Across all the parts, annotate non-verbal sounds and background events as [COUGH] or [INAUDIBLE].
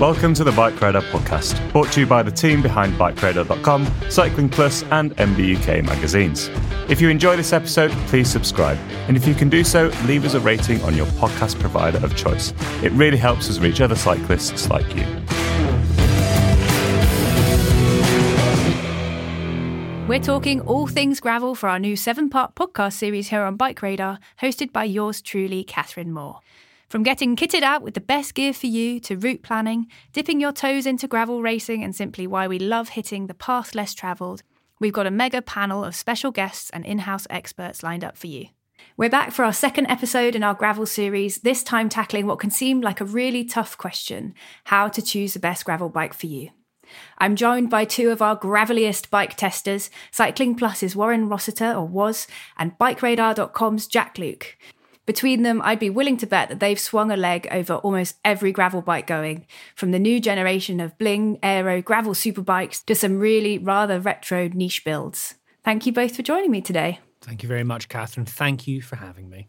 Welcome to the Bike Radar podcast, brought to you by the team behind BikeRadar.com, Cycling Plus, and MBUK magazines. If you enjoy this episode, please subscribe. And if you can do so, leave us a rating on your podcast provider of choice. It really helps us reach other cyclists like you. We're talking all things gravel for our new seven part podcast series here on Bike Radar, hosted by yours truly, Catherine Moore. From getting kitted out with the best gear for you to route planning, dipping your toes into gravel racing, and simply why we love hitting the path less travelled, we've got a mega panel of special guests and in house experts lined up for you. We're back for our second episode in our gravel series, this time tackling what can seem like a really tough question how to choose the best gravel bike for you. I'm joined by two of our graveliest bike testers, Cycling Plus's Warren Rossiter, or Woz, and BikeRadar.com's Jack Luke. Between them, I'd be willing to bet that they've swung a leg over almost every gravel bike going, from the new generation of bling, aero, gravel superbikes to some really rather retro niche builds. Thank you both for joining me today. Thank you very much, Catherine. Thank you for having me.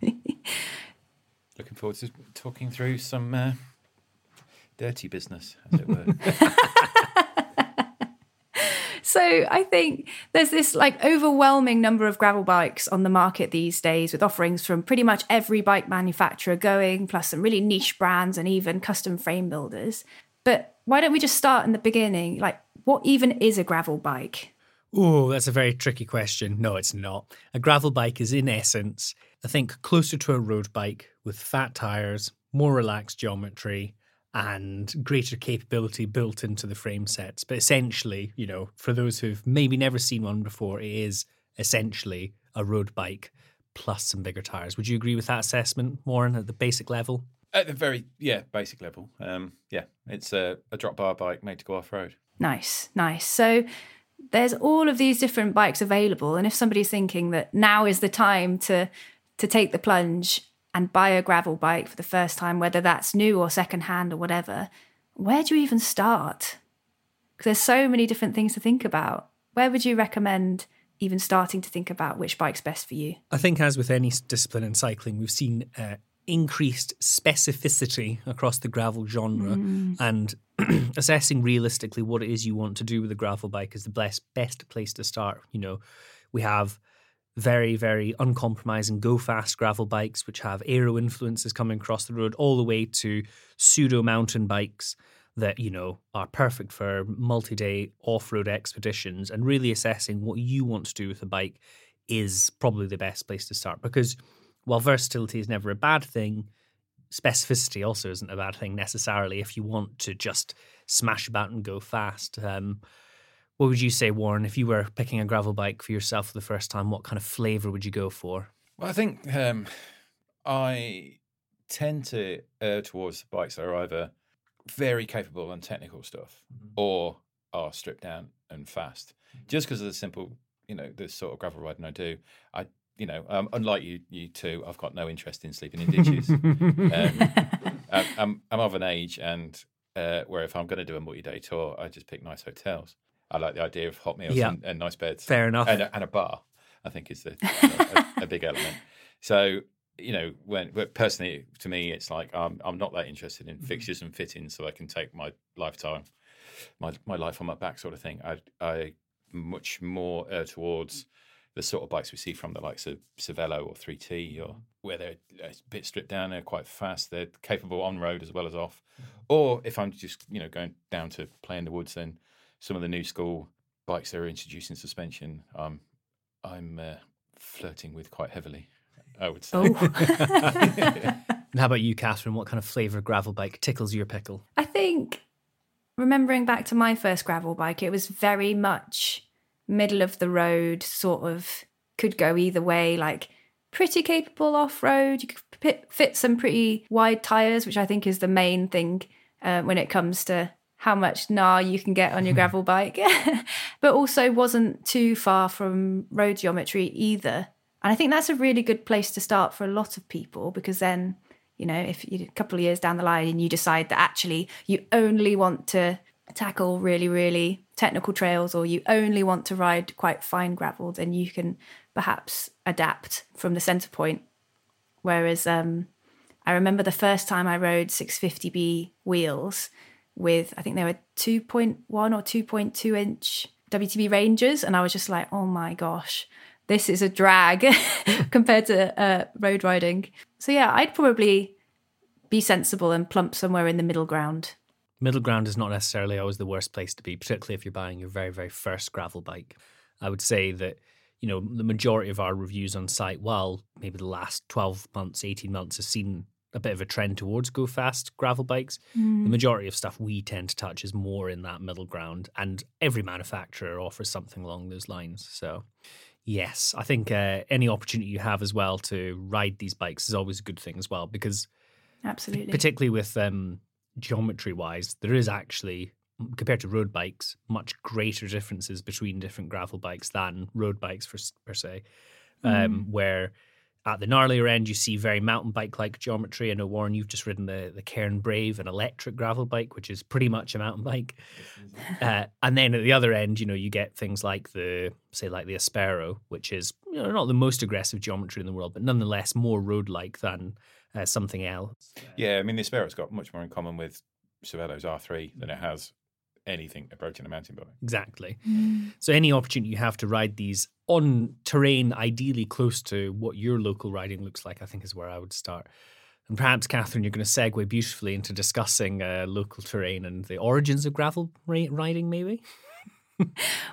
[LAUGHS] Looking forward to talking through some uh, dirty business, as it were. [LAUGHS] So I think there's this like overwhelming number of gravel bikes on the market these days with offerings from pretty much every bike manufacturer going, plus some really niche brands and even custom frame builders. But why don't we just start in the beginning? Like, what even is a gravel bike? Oh, that's a very tricky question. No, it's not. A gravel bike is, in essence, I think, closer to a road bike with fat tires, more relaxed geometry, and greater capability built into the frame sets. But essentially, you know, for those who've maybe never seen one before, it is essentially a road bike plus some bigger tires. Would you agree with that assessment, Warren, at the basic level? At the very, yeah, basic level. Um, yeah, it's a, a drop bar bike made to go off road. Nice, nice. So there's all of these different bikes available. And if somebody's thinking that now is the time to to take the plunge and buy a gravel bike for the first time, whether that's new or secondhand or whatever, where do you even start? Because there's so many different things to think about. Where would you recommend even starting to think about which bike's best for you? I think, as with any discipline in cycling, we've seen uh, increased specificity across the gravel genre mm. and [CLEARS THROAT] assessing realistically what it is you want to do with a gravel bike is the best best place to start. You know, we have very, very uncompromising go fast gravel bikes, which have aero influences coming across the road, all the way to pseudo mountain bikes that, you know, are perfect for multi day off road expeditions. And really assessing what you want to do with a bike is probably the best place to start because while versatility is never a bad thing, specificity also isn't a bad thing necessarily if you want to just smash about and go fast. Um, what would you say, Warren, if you were picking a gravel bike for yourself for the first time? What kind of flavor would you go for? Well, I think um, I tend to err towards bikes that are either very capable and technical stuff or are stripped down and fast. Just because of the simple, you know, the sort of gravel riding I do, I, you know, um, unlike you, you two, I've got no interest in sleeping in ditches. um, [LAUGHS] I'm, I'm, I'm of an age and uh, where if I'm going to do a multi-day tour, I just pick nice hotels. I like the idea of hot meals Yeah. and, and nice beds. Fair enough. And a, and a bar, I think, is the, a, a big element. So, you know, when but personally, to me, it's like I'm I'm not that interested Mm-hmm. in fixtures and fittings, so I can take my lifetime, my my life on my back, sort of thing. I I much more err towards the sort of bikes we see from the likes of Cervelo or 3T, or where they're a bit stripped down, they're quite fast, they're capable on road as well as off. Or if I'm just you know going down to play in the woods, then some of the new school bikes that are introducing suspension, um, I'm uh, flirting with quite heavily. I would say. [LAUGHS] And how about you, Catherine? What kind of flavour gravel bike tickles your pickle? I think remembering back to my first gravel bike, it was very much middle of the road, sort of could go either way, like pretty capable off road. You could fit, fit some pretty wide tires, which I think is the main thing uh, when it comes to how much gnar you can get on your gravel bike, [LAUGHS] but also wasn't too far from road geometry either. And I think that's a really good place to start for a lot of people because then you know, if you a couple of years down the line and you decide that actually you only want to tackle really, really technical trails or you only want to ride quite fine gravel, then you can perhaps adapt from the center point. Whereas um, I remember the first time I rode 650B wheels with, I think they were 2.1 or 2.2 inch WTB Rangers, and I was just like, oh my gosh, this is a drag [LAUGHS] compared to uh, road riding. So yeah, I'd probably be sensible and plump somewhere in the middle ground. Middle ground is not necessarily always the worst place to be, particularly if you're buying your very, very first gravel bike. I would say that, you know, the majority of our reviews on site, while maybe the last 12 months, 18 months has seen a bit of a trend towards go fast gravel bikes, the majority of stuff we tend to touch is more in that middle ground. And every manufacturer offers something along those lines. So, yes, I think uh, any opportunity you have as well to ride these bikes is always a good thing as well because Absolutely. particularly with um, geometry wise, there is actually compared to road bikes much greater differences between different gravel bikes than road bikes for, per se. Um, Where at the gnarlier end, you see very mountain bike like geometry. I know Warren, you've just ridden the the Cairn Brave, an electric gravel bike, which is pretty much a mountain bike. [LAUGHS] Uh, and then at the other end, you know, you get things like the say like the Aspero, which is you know not the most aggressive geometry in the world, but nonetheless more road like than uh, something else. Yeah, I mean the Aspero's got much more in common with Cervelo's R3 than it has anything approaching a mountain bike. Exactly. So any opportunity you have to ride these on terrain, ideally close to what your local riding looks like, I think is where I would start. And perhaps, Catherine, you're going to segue beautifully into discussing uh, local terrain and the origins of gravel ri- riding, maybe.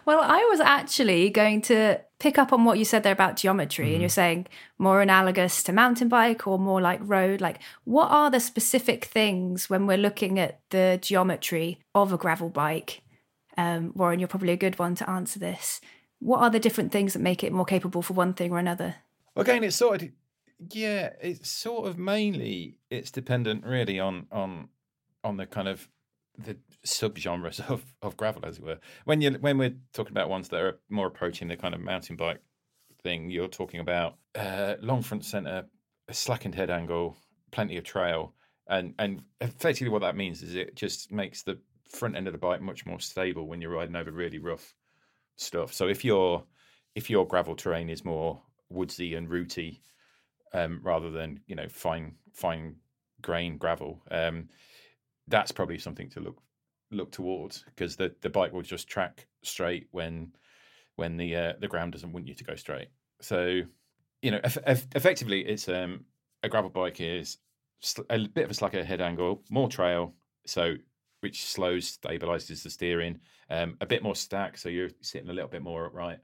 Well, I was actually going to pick up on what you said there about geometry, and you're saying more analogous to mountain bike or more like road. Like, what are the specific things when we're looking at the geometry of a gravel bike? Um, Warren, you're probably a good one to answer this. What are the different things that make it more capable for one thing or another? Again, it's sort of yeah, it's sort of mainly it's dependent really on on on the kind of the subgenres [LAUGHS] of, of gravel, as it were. When you when we're talking about ones that are more approaching the kind of mountain bike thing, you're talking about uh, long front center, slackened head angle, plenty of trail, and and effectively what that means is it just makes the front end of the bike much more stable when you're riding over really rough stuff. So if your if your gravel terrain is more woodsy and rooty, um, rather than you know fine fine grain gravel, um, that's probably something to look look towards because the, the bike will just track straight when when the uh, the ground doesn't want you to go straight. So you know, eff- eff- effectively, it's um, a gravel bike is sl- a bit of a slacker head angle, more trail, so which slows, stabilizes the steering, um, a bit more stack, so you're sitting a little bit more upright.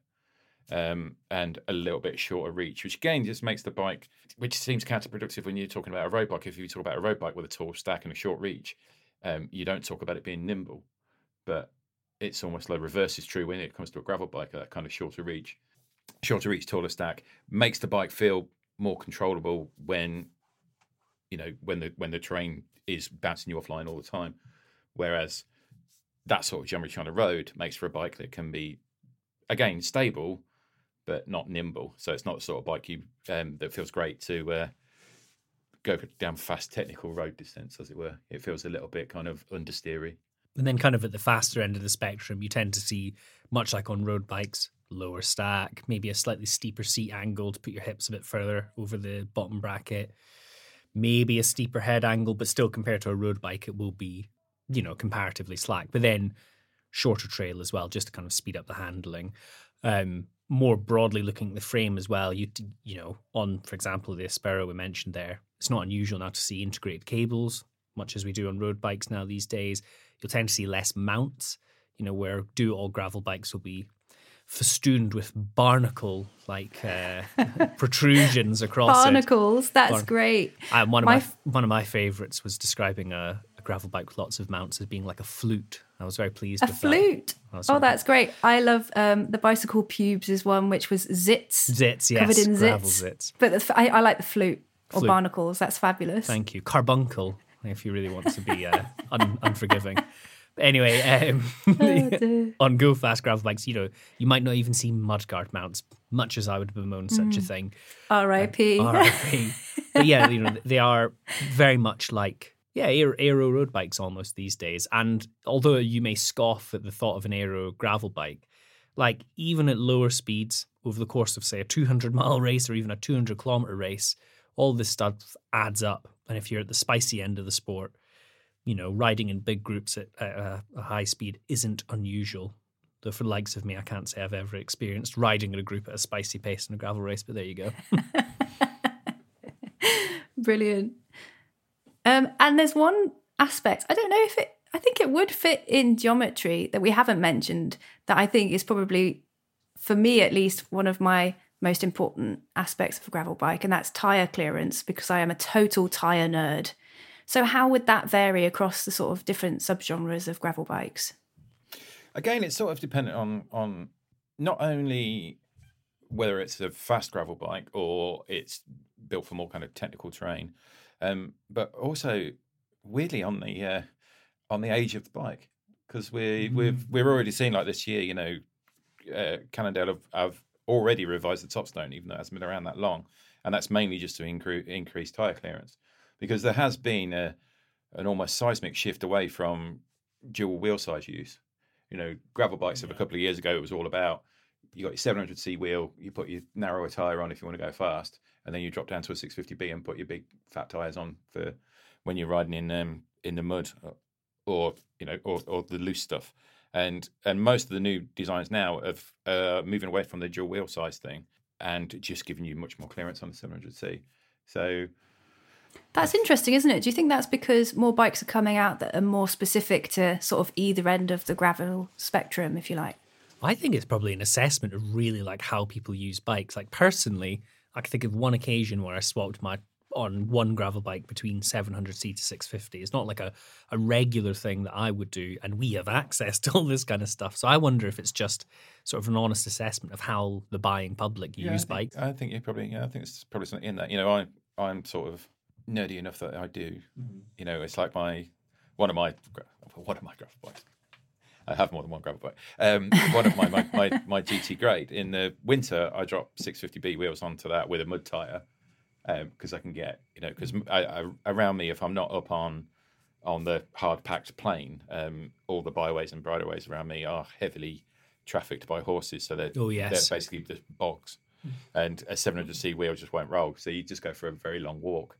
Um, and a little bit shorter reach, which again just makes the bike, which seems counterproductive when you're talking about a road bike. If you talk about a road bike with a tall stack and a short reach, um, you don't talk about it being nimble, but it's almost like reverse is true when it comes to a gravel bike. That kind of shorter reach, shorter reach, taller stack makes the bike feel more controllable when you know when the when the terrain is bouncing you offline all the time. Whereas that sort of geometry on a road makes for a bike that can be again stable but not nimble. So it's not the sort of bike you um, that feels great to uh, go down fast technical road descents, as it were. It feels a little bit kind of understeery. And then, kind of at the faster end of the spectrum, you tend to see, much like on road bikes, lower stack, maybe a slightly steeper seat angle to put your hips a bit further over the bottom bracket, maybe a steeper head angle, but still compared to a road bike, it will be, you know, comparatively slack. But then shorter trail as well, just to kind of speed up the handling. Um, more broadly looking at the frame as well, you you know, on for example the Aspero we mentioned there, it's not unusual now to see integrated cables, much as we do on road bikes now these days. You'll tend to see less mounts, you know, where do all gravel bikes will be festooned with barnacle like uh, [LAUGHS] protrusions across barnacles. It. That's Barn- great. Um, one of my, my one of my favorites was describing a, a, gravel bike with lots of mounts as being like a flute. I was very pleased. A with flute. That. Oh, that's great. I love um, the bicycle pubes is one which was zits. Zits, yes, covered in zits. zits. But the, I, I, like the flute or barnacles. That's fabulous. Thank you. Carbuncle, if you really want to be uh, [LAUGHS] un- unforgiving. But anyway, um, [LAUGHS] oh, [LAUGHS] on go fast gravel bikes, you know, you might not even see mudguard mounts, much as I would bemoan mm. such a mm. thing. R.I.P. Uh, R.I.P. but yeah, you know, they are very much like yeah, aero road bikes almost these days. And although you may scoff at the thought of an aero gravel bike, like even at lower speeds over the course of say a 200 mile race or even a 200 kilometer race, all this stuff adds up. And if you're at the spicy end of the sport, you know, riding in big groups at, a, a high speed isn't unusual. Though for the likes of me, I can't say I've ever experienced riding in a group at a spicy pace in a gravel race, but there you go. [LAUGHS] Brilliant. Um, and there's one aspect, I don't know if it, I think it would fit in geometry that we haven't mentioned that I think is probably, for me at least, one of my most important aspects of a gravel bike, and that's tire clearance because I am a total tire nerd. So, how would that vary across the sort of different subgenres of gravel bikes? Again, it's sort of dependent on on not only whether it's a fast gravel bike or it's built for more kind of technical terrain, um, but also weirdly on the uh, on the age of the bike because we mm. we've we're already seeing like this year, you know, uh, Cannondale have, have already revised the topstone, even though it hasn't been around that long, and that's mainly just to incre- increase tire clearance because there has been a an almost seismic shift away from dual wheel size use. You know, gravel bikes of a couple of years ago, it was all about you got your 700c wheel, you put your narrower tire on if you want to go fast, and then you drop down to a 650b and put your big fat tires on for when you're riding in um, in the mud uh, or you know or, or the loose stuff. And and most of the new designs now of uh, moving away from the dual wheel size thing and just giving you much more clearance on the 700c. So that's interesting, isn't it? Do you think that's because more bikes are coming out that are more specific to sort of either end of the gravel spectrum, if you like? I think it's probably an assessment of really like how people use bikes. Like personally, I can think of one occasion where I swapped my on one gravel bike between 700c to 650. It's not like a, a regular thing that I would do, and we have [LAUGHS] access to all this kind of stuff. So I wonder if it's just sort of an honest assessment of how the buying public yeah, use I think, bikes. I think you probably, yeah, I think it's probably something in that. You know, I I'm sort of nerdy enough that I do. Mm-hmm. You know, it's like my one of my one of my gravel bikes. I have more than one gravel bike. Um, one of my, my, my, my GT grade in the winter, I drop 650B wheels onto that with a mud tire because um, I can get you know because around me if I'm not up on on the hard packed plain, um, all the byways and bridleways around me are heavily trafficked by horses, so they're oh, yes. they're basically just bogs, and a 700C wheel just won't roll, so you just go for a very long walk.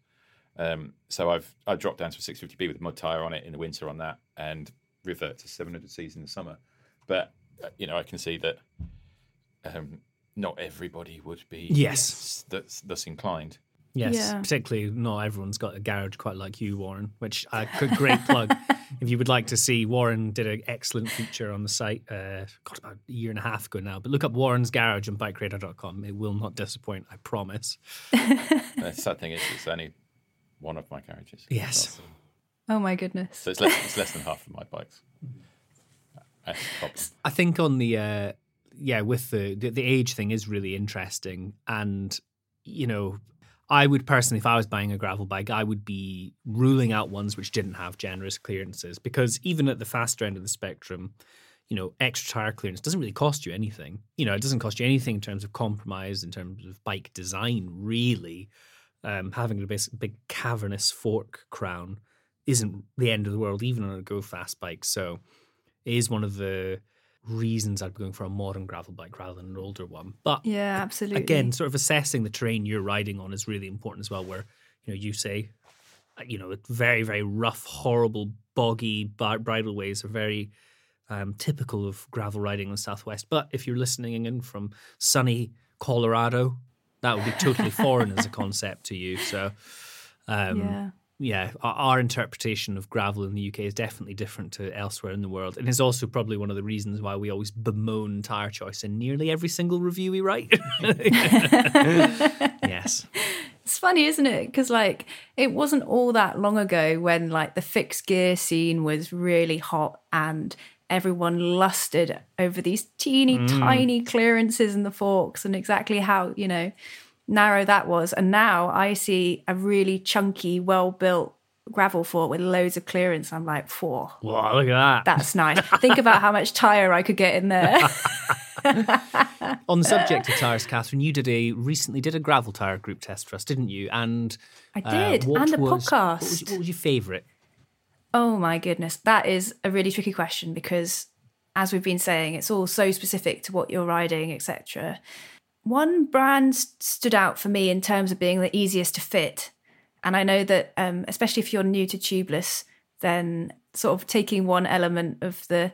Um, so I've I dropped down to a 650B with a mud tire on it in the winter on that, and revert to 700Cs in the summer. But uh, you know, I can see that um, not everybody would be yes that's thus inclined. Yes, Yeah. particularly not everyone's got a garage quite like you, Warren. Which a good great plug. [LAUGHS] If you would like to see, Warren did an excellent feature on the site. Uh, God, about a year and a half ago now. But look up Warren's Garage on BikeRadar.com. It will not disappoint. I promise. [LAUGHS] The sad thing is, it's only one of my garages. Yes. That's- Oh my goodness. So it's less, it's less than half of my bikes. Problem. I think on the uh, yeah, with the, the the age thing is really interesting, and you know, I would personally, if I was buying a gravel bike, I would be ruling out ones which didn't have generous clearances because even at the faster end of the spectrum, you know, extra tire clearance doesn't really cost you anything. You know, it doesn't cost you anything in terms of compromise, in terms of bike design, really. Um, having a big, big cavernous fork crown isn't the end of the world, even on a go fast bike. So it is one of the reasons I'd be going for a modern gravel bike rather than an older one. But Yeah, absolutely. Again, sort of assessing the terrain you're riding on is really important as well. Where you know you say, uh, you know, very very rough, horrible, boggy bridleways are very um, typical of gravel riding in the southwest. But if you're listening in from sunny Colorado, that would be totally foreign as a [LAUGHS] concept to you. So. Um, yeah. Yeah, our, our interpretation of gravel in the UK is definitely different to elsewhere in the world, and is also probably one of the reasons why we always bemoan tire choice in nearly every single review we write. [LAUGHS] yes, It's funny, isn't it? Because like it wasn't all that long ago when like the fixed gear scene was really hot and everyone lusted over these teeny Mm. tiny clearances in the forks and exactly how you know narrow that was. And now I see a really chunky, well built gravel fork with loads of clearance. I'm like, whoa, wow, look at that. that's nice. Think about how much tire I could get in there. [LAUGHS] On the subject of tires, Catherine, you did a recently did a gravel tire group test for us, didn't you? And I uh, did, what and a was- podcast. What was, what was your favourite? Oh my goodness, that is a really tricky question because, as we've been saying, it's all so specific to what you're riding, etc. One brand stood out for me in terms of being the easiest to fit, and I know that, um, especially if you're new to tubeless, then sort of taking one element of the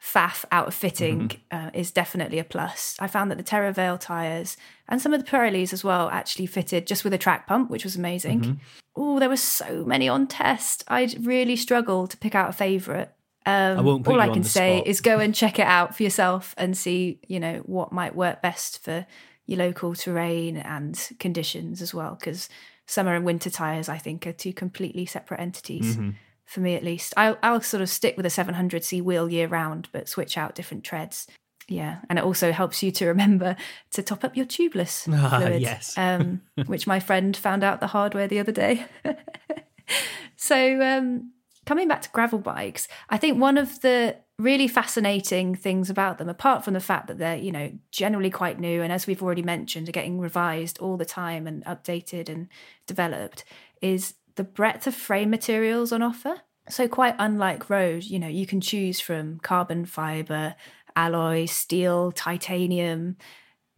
faff out of fitting uh, is definitely a plus. I found that the Terra Teravail tires and some of the Pirellis as well actually fitted just with a track pump, which was amazing. Oh, there were so many on test. I'd really struggle to pick out a favourite. Um, I all I can say spot. is go and check it out for yourself and see, you know, what might work best for your local terrain and conditions as well. Because summer and winter tires, I think, are two completely separate entities Mm-hmm. for me at least. I'll, I'll sort of stick with a 700C wheel year round, but switch out different treads. Yeah, and it also helps you to remember to top up your tubeless [LAUGHS] Ah, fluid, yes. um, [LAUGHS] which my friend found out the hard way the other day. [LAUGHS] so, um, coming back to gravel bikes, I think one of the really fascinating things about them, apart from the fact that they're you know generally quite new, and as we've already mentioned, are getting revised all the time and updated and developed, is the breadth of frame materials on offer. So quite unlike road, you know, you can choose from carbon fiber, alloy, steel, titanium.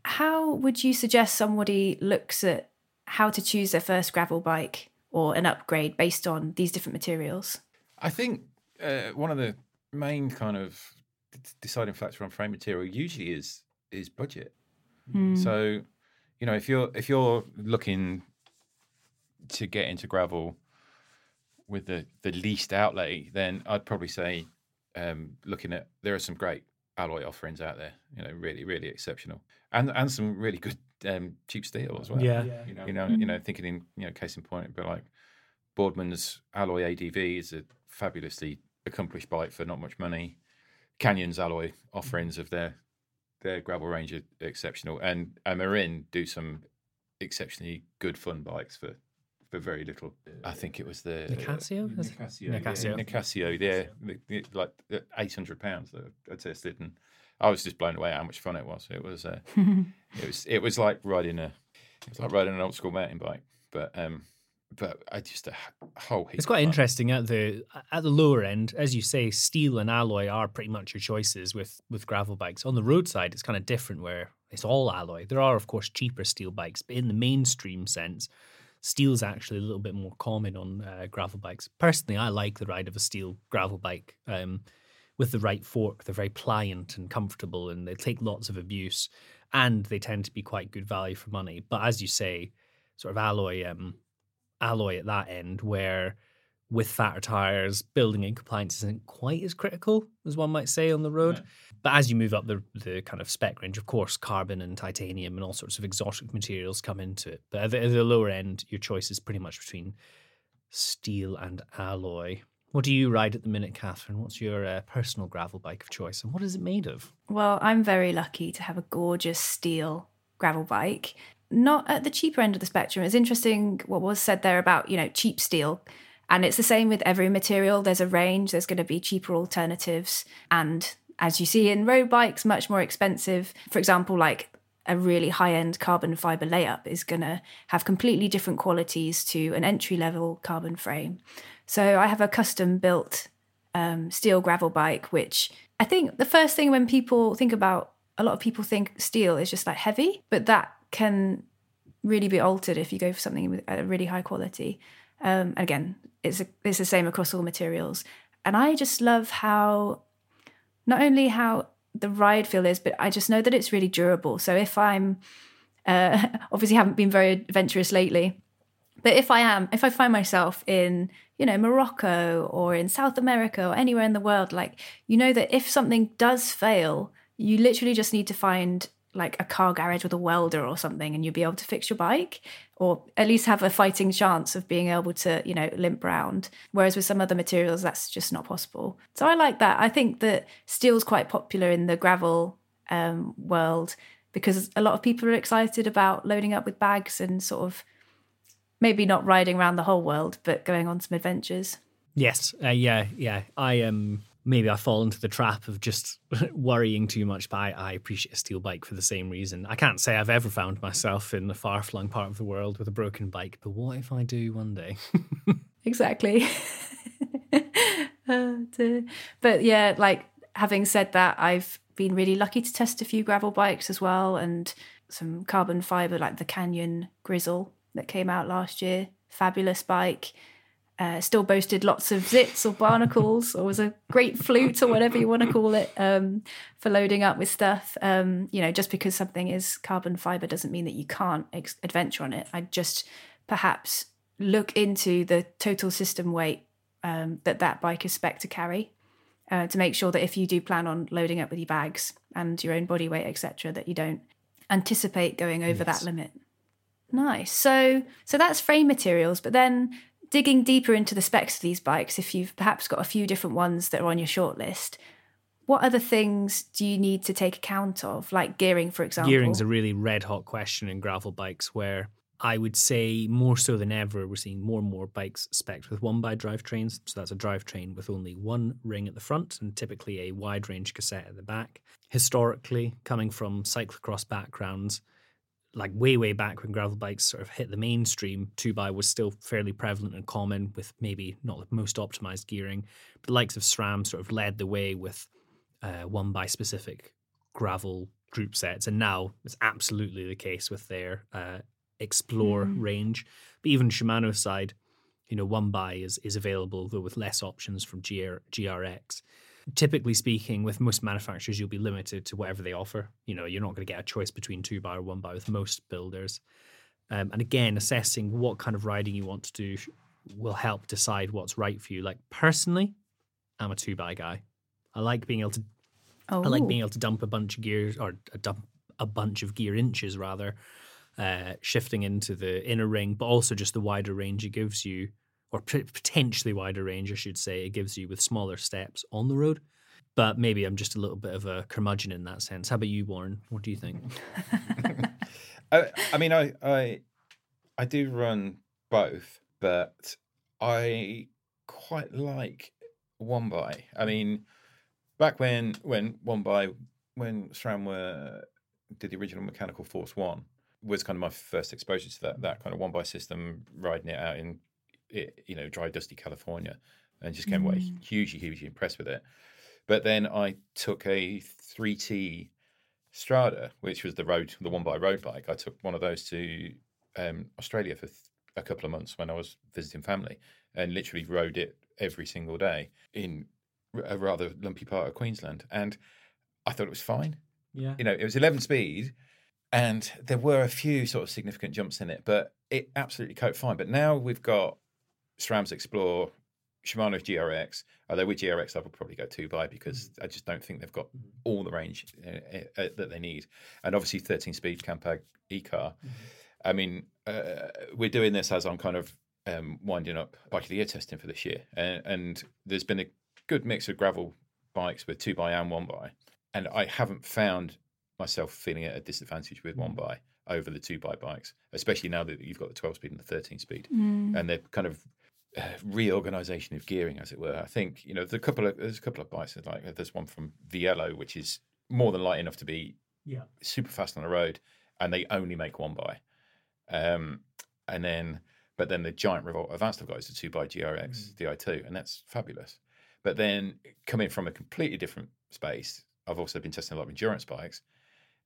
How would you suggest somebody looks at how to choose their first gravel bike or an upgrade based on these different materials? I think uh, one of the main kind of deciding factor on frame material usually is is budget. So, you know, if you're if you're looking to get into gravel with the the least outlay, then I'd probably say um, looking at there are some great alloy offerings out there. You know, really really exceptional, and and some really good um, cheap steel as well. Yeah. you know, you know, you know, thinking in you know, case in point, it'd like Boardman's alloy ADV is a fabulously accomplished bike for not much money. Canyon's alloy offerings of their their gravel range are exceptional, and and Marin do some exceptionally good fun bikes for for very little. I think it was the Nicasio? Is it? Nicasio, Nicasio. yeah, Nicasio, yeah, the- the- like eight hundred pounds that I tested, and I was just blown away how much fun it was. It was, uh, [LAUGHS] it was, it was like riding a, it was like riding an old school mountain bike, but um, but I just a whole heap. It's quite interesting at the at the lower end, as you say, steel and alloy are pretty much your choices with with gravel bikes. On the roadside, it's kind of different where it's all alloy. There are, of course, cheaper steel bikes, but in the mainstream sense, steel's actually a little bit more common on uh, gravel bikes. Personally, I like the ride of a steel gravel bike. Um, with the right fork, they're very pliant and comfortable, and they take lots of abuse, and they tend to be quite good value for money. But as you say, sort of alloy um, alloy at that end where with fatter tires, building in compliance isn't quite as critical as one might say on the road. But as you move up the the kind of spec range, of course, carbon and titanium and all sorts of exotic materials come into it. But at the, at the lower end, your choice is pretty much between steel and alloy. What do you ride at the minute, Catherine? What's your uh, personal gravel bike of choice, and what is it made of? Well, I'm very lucky to have a gorgeous steel gravel bike. Not at the cheaper end of the spectrum. It's interesting what was said there about, you know, cheap steel. And it's the same with every material. There's a range, there's going to be cheaper alternatives. And as you see in road bikes, much more expensive. For example, like a really high end carbon fiber layup is going to have completely different qualities to an entry level carbon frame. So I have a custom built um, steel gravel bike, which I think the first thing when people think about, a lot of people think steel is just like heavy, but that can really be altered if you go for something with a really high quality. Um, again, it's a, it's the same across all materials, and I just love how not only how the ride feel is, but I just know that it's really durable. So if I'm uh, [LAUGHS] obviously haven't been very adventurous lately, but if I am, if I find myself in you know Morocco or in South America or anywhere in the world, like you know that if something does fail, you literally just need to find like a car garage with a welder or something and you'd be able to fix your bike or at least have a fighting chance of being able to you know limp round whereas with some other materials that's just not possible so i like that i think that steel's quite popular in the gravel um, world because a lot of people are excited about loading up with bags and sort of maybe not riding around the whole world but going on some adventures Yes, uh, yeah, yeah. I am. Um, maybe I fall into the trap of just [LAUGHS] worrying too much, but I, I, appreciate a steel bike for the same reason. I can't say I've ever found myself in a far flung part of the world with a broken bike, but what if I do one day? [LAUGHS] exactly. [LAUGHS] oh, but yeah, like having said that, I've been really lucky to test a few gravel bikes as well and some carbon fiber like the Canyon Grizl that came out last year. Fabulous bike uh, still boasted lots of zits or barnacles or was a great flute or whatever you want to call it um, for loading up with stuff. Um, you know, just because something is carbon fiber doesn't mean that you can't ex- adventure on it. I just perhaps look into the total system weight um, that that bike is spec to carry uh, to make sure that if you do plan on loading up with your bags and your own body weight, etc., that you don't anticipate going over yes. that limit. Nice. So so that's frame materials, but then digging deeper into the specs of these bikes, if you've perhaps got a few different ones that are on your shortlist, what other things do you need to take account of, like gearing, for example? Gearing's a really red hot question in gravel bikes where I would say more so than ever, we're seeing more and more bikes spec'd with one by drivetrains. So that's a drivetrain with only one ring at the front and typically a wide range cassette at the back. Historically, coming from cyclocross backgrounds, like way way back when gravel bikes sort of hit the mainstream, two by was still fairly prevalent and common with maybe not the most optimized gearing. But the likes of SRAM sort of led the way with uh, one by specific gravel group sets, and now it's absolutely the case with their uh, Explore mm. range. But even shimano side, you know, one by is is available though with less options from GR, GRX typically speaking, with most manufacturers, you'll be limited to whatever they offer. You know, you're not going to get a choice between two by or one by with most builders. Um, and again, assessing what kind of riding you want to do will help decide what's right for you. Like personally, I'm a two by guy. I like being able to. Oh. I like being able to dump a bunch of gears or a dump a bunch of gear inches rather, uh, shifting into the inner ring, but also just the wider range it gives you or potentially wider range, I should say, it gives you with smaller steps on the road. But maybe I'm just a little bit of a curmudgeon in that sense. How about you, Warren? What do you think? [LAUGHS] [LAUGHS] I, I mean, I, I I do run both, but I quite like one by. I mean, back when when one by when SRAM were did the original Mechanical Force One was kind of my first exposure to that that kind of one by system, riding it out in it, you know, dry, dusty California, and just came mm. away hugely, hugely impressed with it. But then I took a 3T Strada, which was the road, the one by road bike. I took one of those to um, Australia for th- a couple of months when I was visiting family, and literally rode it every single day in a rather lumpy part of Queensland. And I thought it was fine. Yeah, you know, it was 11 speed, and there were a few sort of significant jumps in it, but it absolutely coped fine. But now we've got SRAM's Explore, Shimano's GRX. Although with GRX, I would probably go two by because I just don't think they've got all the range uh, uh, that they need. And obviously, 13 speed Campag Ekar. I mean, uh, we're doing this as I'm kind of um, winding up bike of the year testing for this year, and, and there's been a good mix of gravel bikes with two by and one by, and I haven't found myself feeling at a disadvantage with one by over the two by bikes, especially now that you've got the 12 speed and the 13 speed, and they're kind of uh, reorganization of gearing, as it were. I think you know there's a couple of there's a couple of bikes like there's one from Vielo which is more than light enough to be Yeah. super fast on the road, and they only make one by. Um, and then, but then the giant Revolt Advanced I've got is the two by GRX Di2, and that's fabulous. But then coming from a completely different space, I've also been testing a lot of endurance bikes,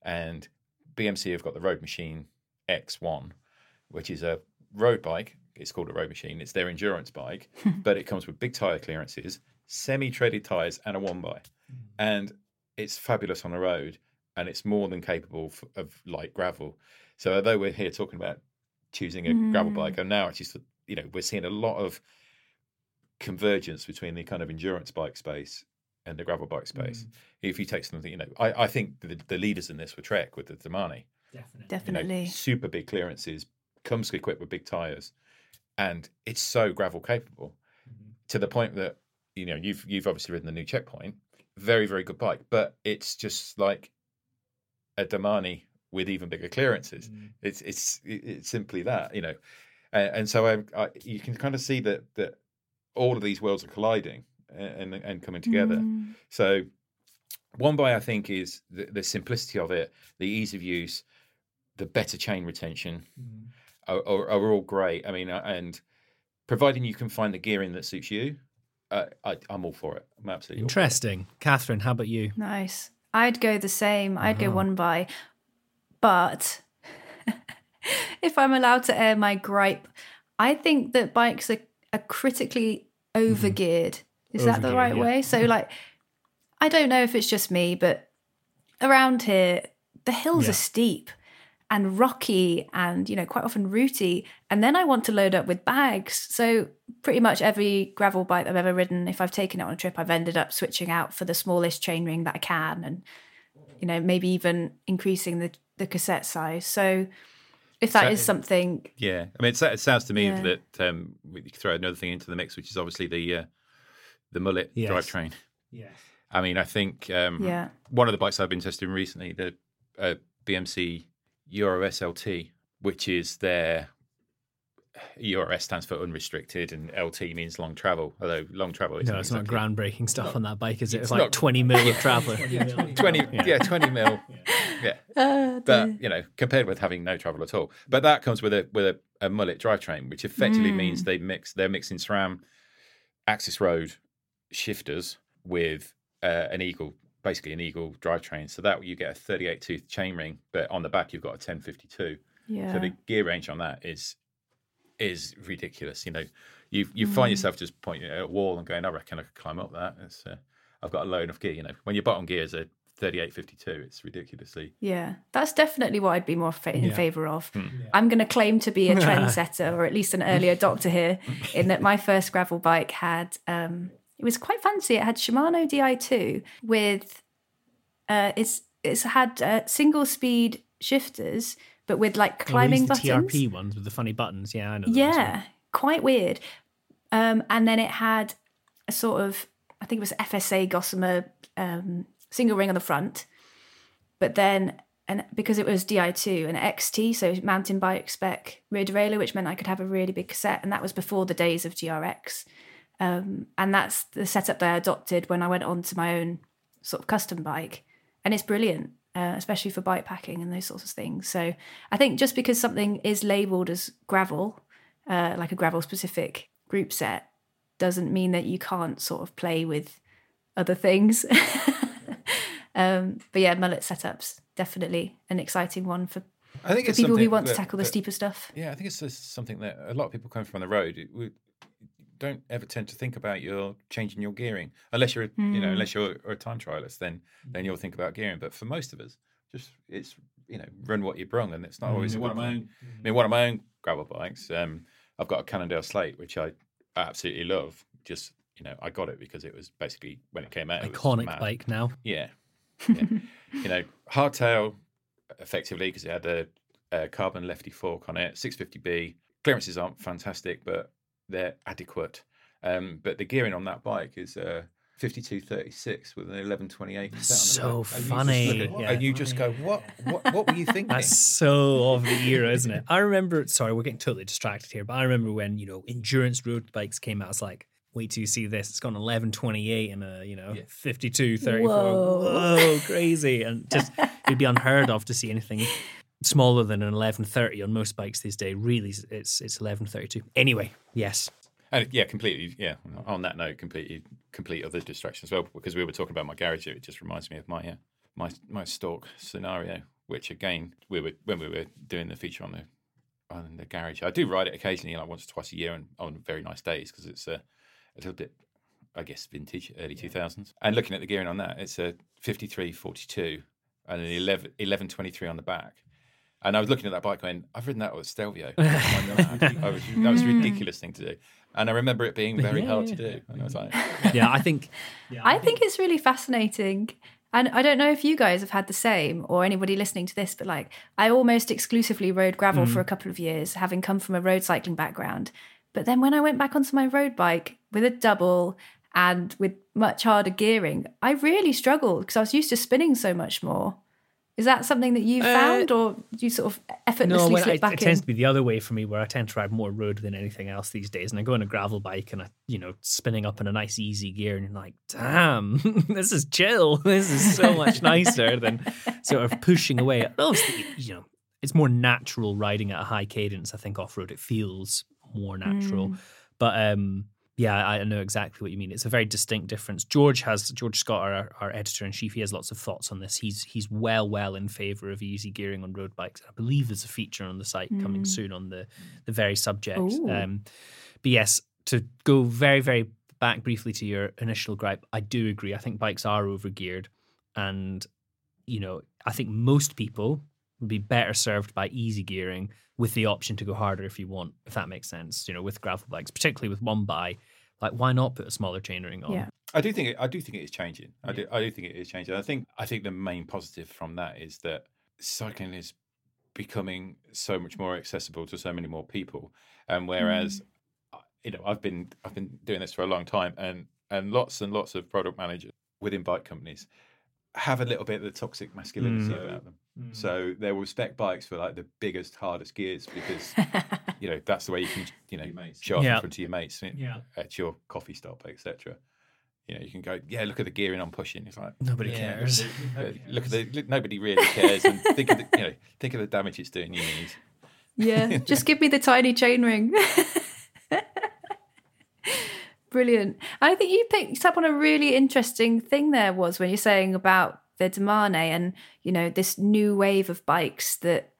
and BMC have got the Road Machine X1, which is a road bike. It's called a road machine. It's their endurance bike, [LAUGHS] but it comes with big tire clearances, semi-treaded tires, and a one by, mm. and it's fabulous on the road, and it's more than capable f- of light gravel. So although we're here talking about choosing a gravel bike, mm. and now actually, sort- you know, we're seeing a lot of convergence between the kind of endurance bike space and the gravel bike space. Mm. If you take something, you know, I, I think the, the leaders in this were Trek with the Domane. Definitely. You know, Definitely. super big clearances, comes equipped with big tires, and it's so gravel capable mm-hmm. to the point that you know you've you've obviously ridden the new checkpoint, very very good bike, but it's just like a Domane with even bigger clearances. Mm-hmm. It's it's it's simply that you know, and, and so I, I you can kind of see that that all of these worlds are colliding and and, and coming together. Mm. So one by I think is the, the simplicity of it, the ease of use, the better chain retention mm-hmm. Are, are, are all great. I mean, uh, and providing you can find the gearing that suits you, uh, I, I'm all for it. I'm absolutely all for it. Interesting. Catherine, how about you? Nice. I'd go the same. I'd Uh-huh. go one by. But [LAUGHS] if I'm allowed to air my gripe, I think that bikes are, are critically overgeared. Is that the right yeah. way? So, like, I don't know if it's just me, but around here, the hills Yeah. are steep and rocky and, you know, quite often rooty. And then I want to load up with bags. So, pretty much every gravel bike I've ever ridden, if I've taken it on a trip, I've ended up switching out for the smallest chain ring that I can and, you know, maybe even increasing the, the cassette size. So, if that So- is something, Yeah, I mean, it, it sounds to me Yeah. that um, we could throw another thing into the mix, which is obviously the uh, the mullet Yes. drivetrain. Yes. I mean, I think um, Yeah. one of the bikes I've been testing recently, the uh, BMC URS LT, which is their URS stands for unrestricted and LT means long travel. Although long travel is No, it's not groundbreaking stuff on that bike, is it? It's, it's like not- 20 mil of [LAUGHS] travel. 20 [LAUGHS] yeah. 20 mil [LAUGHS] yeah but you know compared with having no travel at all but that comes with a with a, a mullet drivetrain which effectively means they mix they're mixing SRAM AXS road shifters with uh, an eagle basically an eagle drivetrain so that you get a 38 tooth chainring but on the back you've got a 1052 yeah. so the gear range on that is is ridiculous. You know, you you find yourself just pointing at a wall and going, "I reckon I could climb up that." It's, uh, I've got a low enough gear. You know, when your bottom gear is a thirty-eight fifty-two, it's ridiculously. Yeah, that's definitely what I'd be more fa- in Yeah. favour of. I'm going to claim to be a [LAUGHS] trendsetter or at least an early adopter here, in that my first gravel bike had um, it was quite fancy. It had Shimano Di2 with uh, it's it's had uh, single speed shifters, but with like climbing Oh, buttons. TRP ones with the funny buttons. Yeah, I know. yeah. Yeah, quite weird. Um, and then it had a sort of, I think it was FSA Gossamer um, single ring on the front, but then and because it was Di2 and XT, so mountain bike spec rear derailleur, which meant I could have a really big cassette, and that was before the days of GRX. Um, and that's the setup that I adopted when I went on to my own sort of custom bike, and it's brilliant, uh, especially for bike packing and those sorts of things. So I think just because something is labelled as gravel, uh, like a gravel specific group set, doesn't mean that you can't sort of play with other things. [LAUGHS] um, but yeah, mullet setups definitely an exciting one for, I think for people who want to tackle the that- steeper stuff. Yeah, I think it's something that a lot of people coming from the road it- we don't ever tend to think about your changing your gearing unless you're you know unless you're a time trialist then then you'll think about gearing. But for most of us, just it's you know run what you brung, and it's not always Mm. one of my own. I mean, one of my own gravel bikes. Um, I've got a Cannondale Slate, which I absolutely love. Just you know, I got it because it was basically when it came out, it was Iconic bike now. Yeah, [LAUGHS] yeah. you know, hardtail effectively because it had a, a carbon lefty fork on it, 650B. Clearances aren't fantastic, but they're adequate. Um, but the gearing on that bike is uh, 5236 with an 1128. So And you just funny, at- yeah. And you just go, what, what, what were you [LAUGHS] thinking? That's so of the era, isn't it? I remember. Sorry, we're getting totally distracted here, but I remember when you know endurance road bikes came out. It's like, wait till you see this. It's got an eleven twenty eight and a you know Yeah. fifty two thirty four. Whoa. Whoa, crazy! And just it'd be unheard of to see anything smaller than an eleven thirty on most bikes these days. Really, it's it's eleven thirty two. Anyway, yes, And yeah, completely. Yeah. On that note, completely, complete other distraction as well. Because we were talking about my garage, it just reminds me of my uh, my my stalk scenario. Which again, we were when we were doing the feature on the on the garage. I do ride it occasionally, like once or twice a year, and on very nice days because it's a, a little bit, I guess, vintage, early two thousands. And looking at the gearing on that, it's a fifty three forty two and an 11, 1123 on the back. And I was looking at that bike going, I've ridden that with Stelvio. [LAUGHS] I was, that was a ridiculous thing to do. And I remember it being very hard to do. And I was like, [LAUGHS] yeah. I think I think it's really fascinating. And I don't know if you guys have had the same or anybody listening to this, but like I almost exclusively rode gravel Mm. for a couple of years, having come from a road cycling background. But then when I went back onto my road bike with a double and with much harder gearing, I really struggled because I was used to spinning so much more. Is that something that you Uh, found or do you sort of effortlessly no, when slip I, back it in? tends to be the other way for me, where I tend to ride more road than anything else these days. And I go on a gravel bike and I, you know, spinning up in a nice easy gear, and you're like, damn, [LAUGHS] this is chill. [LAUGHS] This is so much [LAUGHS] nicer than sort of pushing away. Obviously, you know, it's more natural riding at a high cadence. I think off road it feels more natural, but um. Yeah, I know exactly what you mean. It's a very distinct difference. George has George Scott, our, our editor in chief, he has lots of thoughts on this. He's he's well well in favour of easy gearing on road bikes. I believe there's a feature on the site coming soon on the the very subject. Um, but yes, to go very very back briefly to your initial gripe, I do agree. I think bikes are overgeared, and you know I think most people would be better served by easy gearing with the option to go harder if you want, if that makes sense. You know, with gravel bikes, particularly with one by, like why not put a smaller chainring on? Yeah. I do think it, I do think it is changing. I do I do think it is changing. I think I think the main positive from that is that cycling is becoming so much more accessible to so many more people. And whereas uh, you know I've been I've been doing this for a long time, and and lots and lots of product managers within bike companies have a little bit of the toxic masculinity about them. So there will spec bikes for like the biggest, hardest gears because [LAUGHS] you know that's the way you can you know show off Yeah. in front of your mates at your coffee stop, etc. You know, you can go, yeah, look at the gearing I'm pushing. It's like Nobody cares. uh, [LAUGHS] look at the look, nobody really cares, and think of the you know think of the damage it's doing your knees. Yeah, [LAUGHS] just give me the tiny chain ring. Brilliant. I think you picked up on a really interesting thing there was when you're saying about the Domane and you know this new wave of bikes that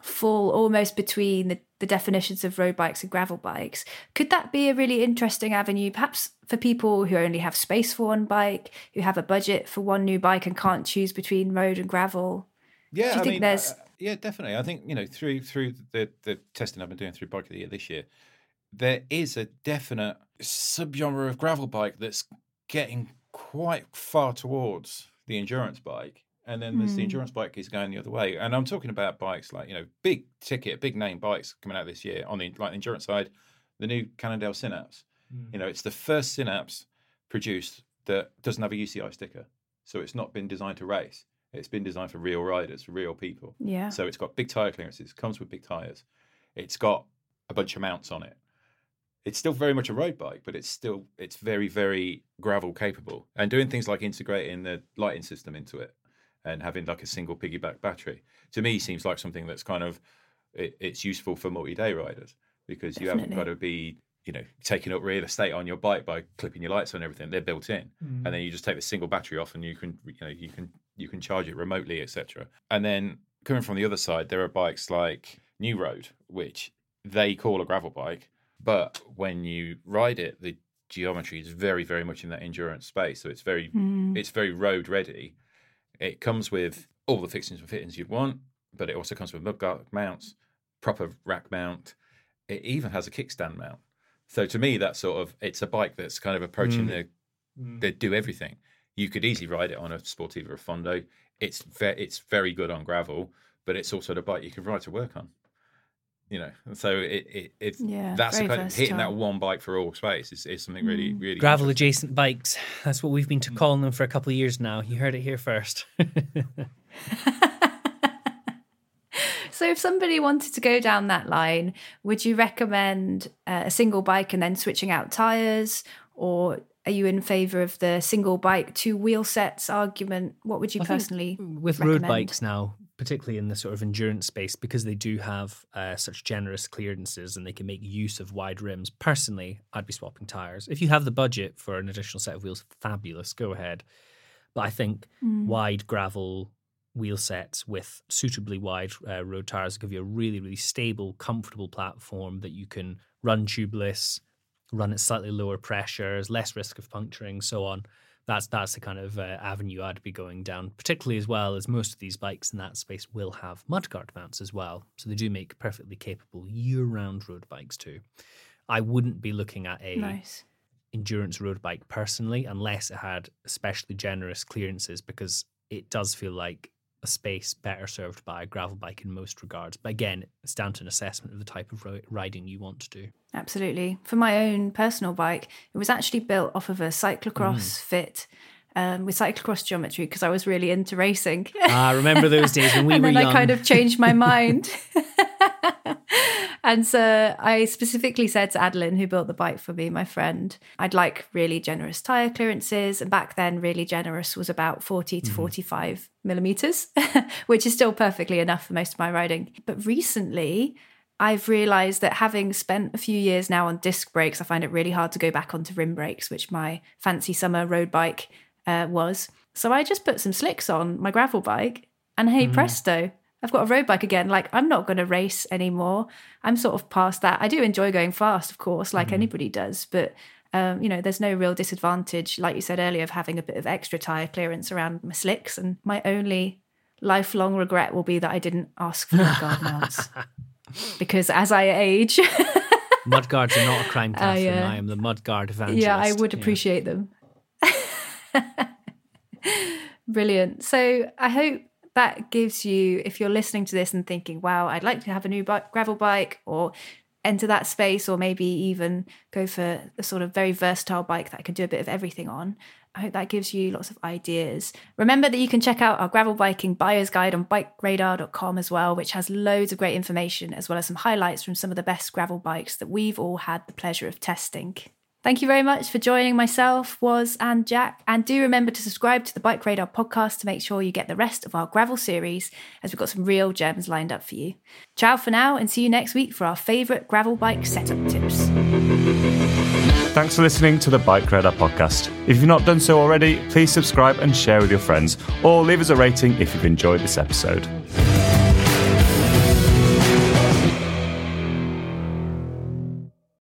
fall almost between the, the definitions of road bikes and gravel bikes. Could that be a really interesting avenue, perhaps for people who only have space for one bike, who have a budget for one new bike and can't choose between road and gravel? Yeah, Do you I think mean, there's- uh, yeah, definitely. I think you know through through the the testing I've been doing through Bike of the Year this year, there is a definite subgenre of gravel bike that's getting quite far towards the endurance bike, and then there's the hmm. endurance bike is going the other way. And I'm talking about bikes like you know big ticket, big name bikes coming out this year on the like the endurance side, the new Cannondale Synapse. You hmm. know, it's the first Synapse produced that doesn't have a UCI sticker, so it's not been designed to race. It's been designed for real riders, for real people. Yeah. So it's got big tire clearances, comes with big tires. It's got a bunch of mounts on it. It's still very much a road bike, but it's still it's very very gravel capable. And doing things like integrating the lighting system into it and having like a single piggyback battery to me seems like something that's kind of it, it's useful for multi-day riders because you haven't got to be you know taking up real estate on your bike by clipping your lights on and everything. They're built in. And mm. then you just take the single battery off and you can you know you can you can charge it remotely etc and then coming from the other side there are bikes like new road which they call a gravel bike but when you ride it the geometry is very very much in that endurance space so it's very mm. it's very road ready it comes with all the fixings and fittings you'd want but it also comes with mudguard mounts, proper rack mount. It even has a kickstand mount. So to me, that's sort of it's a bike that's kind of approaching mm. the mm. they do everything. You could easily ride it on a sportive or a Fondo. It's ve- it's very good on gravel, but it's also the bike you can ride to work on. You know, so it, it it's Yeah, that's the kind of hitting that one bike for all space is, is something really really Gravel adjacent bikes. That's what we've been to calling them for a couple of years now. You heard it here first. [LAUGHS] So, if somebody wanted to go down that line, would you recommend uh, a single bike and then switching out tires, or are you in favour of the single bike two wheel sets argument? What would you I personally with road bikes now, particularly in the sort of endurance space, because they do have uh, such generous clearances and they can make use of wide rims. Personally, I'd be swapping tires. If you have the budget for an additional set of wheels, fabulous, go ahead. But I think Mm. wide gravel wheel sets with suitably wide uh, road tires give you a really, really stable, comfortable platform that you can run tubeless, run at slightly lower pressures, less risk of puncturing, so on. That's that's the kind of uh, avenue I'd be going down, particularly as well as most of these bikes in that space will have mudguard mounts as well, so they do make perfectly capable year-round road bikes too. I wouldn't be looking at a Nice. endurance road bike personally, unless it had especially generous clearances, because it does feel like space better served by a gravel bike in most regards. But again, it's down to an assessment of the type of ro- riding you want to do. Absolutely. For my own personal bike, it was actually built off of a cyclocross fit um, with cyclocross geometry because I was really into racing. Ah, remember those days when [LAUGHS] we and were then young? I kind of changed my [LAUGHS] mind. [LAUGHS] and so I specifically said to Adeline, who built the bike for me, my friend, I'd like really generous tire clearances. And back then, really generous was about 40 to 45 millimeters, [LAUGHS] which is still perfectly enough for most of my riding. But recently, I've realized that having spent a few years now on disc brakes, I find it really hard to go back onto rim brakes, which my fancy summer road bike uh, was. So I just put some slicks on my gravel bike, and hey presto, I've got a road bike again. Like I'm not going to race anymore. I'm sort of past that. I do enjoy going fast, of course, like anybody does, but. Um, you know, there's no real disadvantage, like you said earlier, of having a bit of extra tire clearance around my slicks. And my only lifelong regret will be that I didn't ask for guard mounts [LAUGHS] because as I age, [LAUGHS] Mudguards are not a crime, Catherine. uh, I am the mudguard evangelist. yeah, I would Yeah. appreciate them. [LAUGHS] Brilliant. So I hope that gives you, if you're listening to this and thinking, wow, I'd like to have a new bike, gravel bike or enter that space, or maybe even go for a sort of very versatile bike that I can do a bit of everything on. I hope that gives you lots of ideas. Remember that you can check out our gravel biking buyer's guide on bikeradar.com as well, which has loads of great information as well as some highlights from some of the best gravel bikes that we've all had the pleasure of testing. Thank you very much for joining myself, Woz, and Jack. And do remember to subscribe to the Bike Radar podcast to make sure you get the rest of our gravel series, as we've got some real gems lined up for you. Ciao for now, and see you next week for our favourite gravel bike setup tips. Thanks for listening to the Bike Radar podcast. If you've not done so already, please subscribe and share with your friends, or leave us a rating if you've enjoyed this episode.